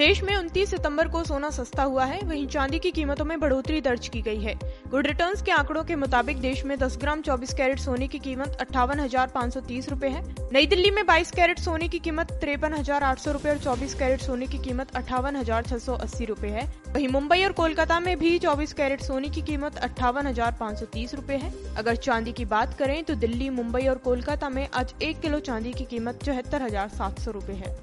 देश में 29 सितंबर को सोना सस्ता हुआ है। वहीं चांदी की कीमतों में बढ़ोतरी दर्ज की गई है। गुड रिटर्न्स के आंकड़ों के मुताबिक देश में 10 ग्राम 24 कैरेट सोने की कीमत अट्ठावन हज़ार पाँच सौ तीस रूपए है। नई दिल्ली में 22 कैरेट सोने की कीमत तिरपन हज़ार आठ सौ रूपए और 24 कैरेट सोने की कीमत अट्ठावन हज़ार छह सौ अस्सी रूपए है। वहीं मुंबई और कोलकाता में भी 24 कैरेट सोने की कीमत अट्ठावन हज़ार पाँच सौ तीस रूपए है। अगर चांदी की बात करें तो दिल्ली, मुंबई और कोलकाता में आज एक किलो चांदी की कीमत चौहत्तर हज़ार सात सौ रूपए है।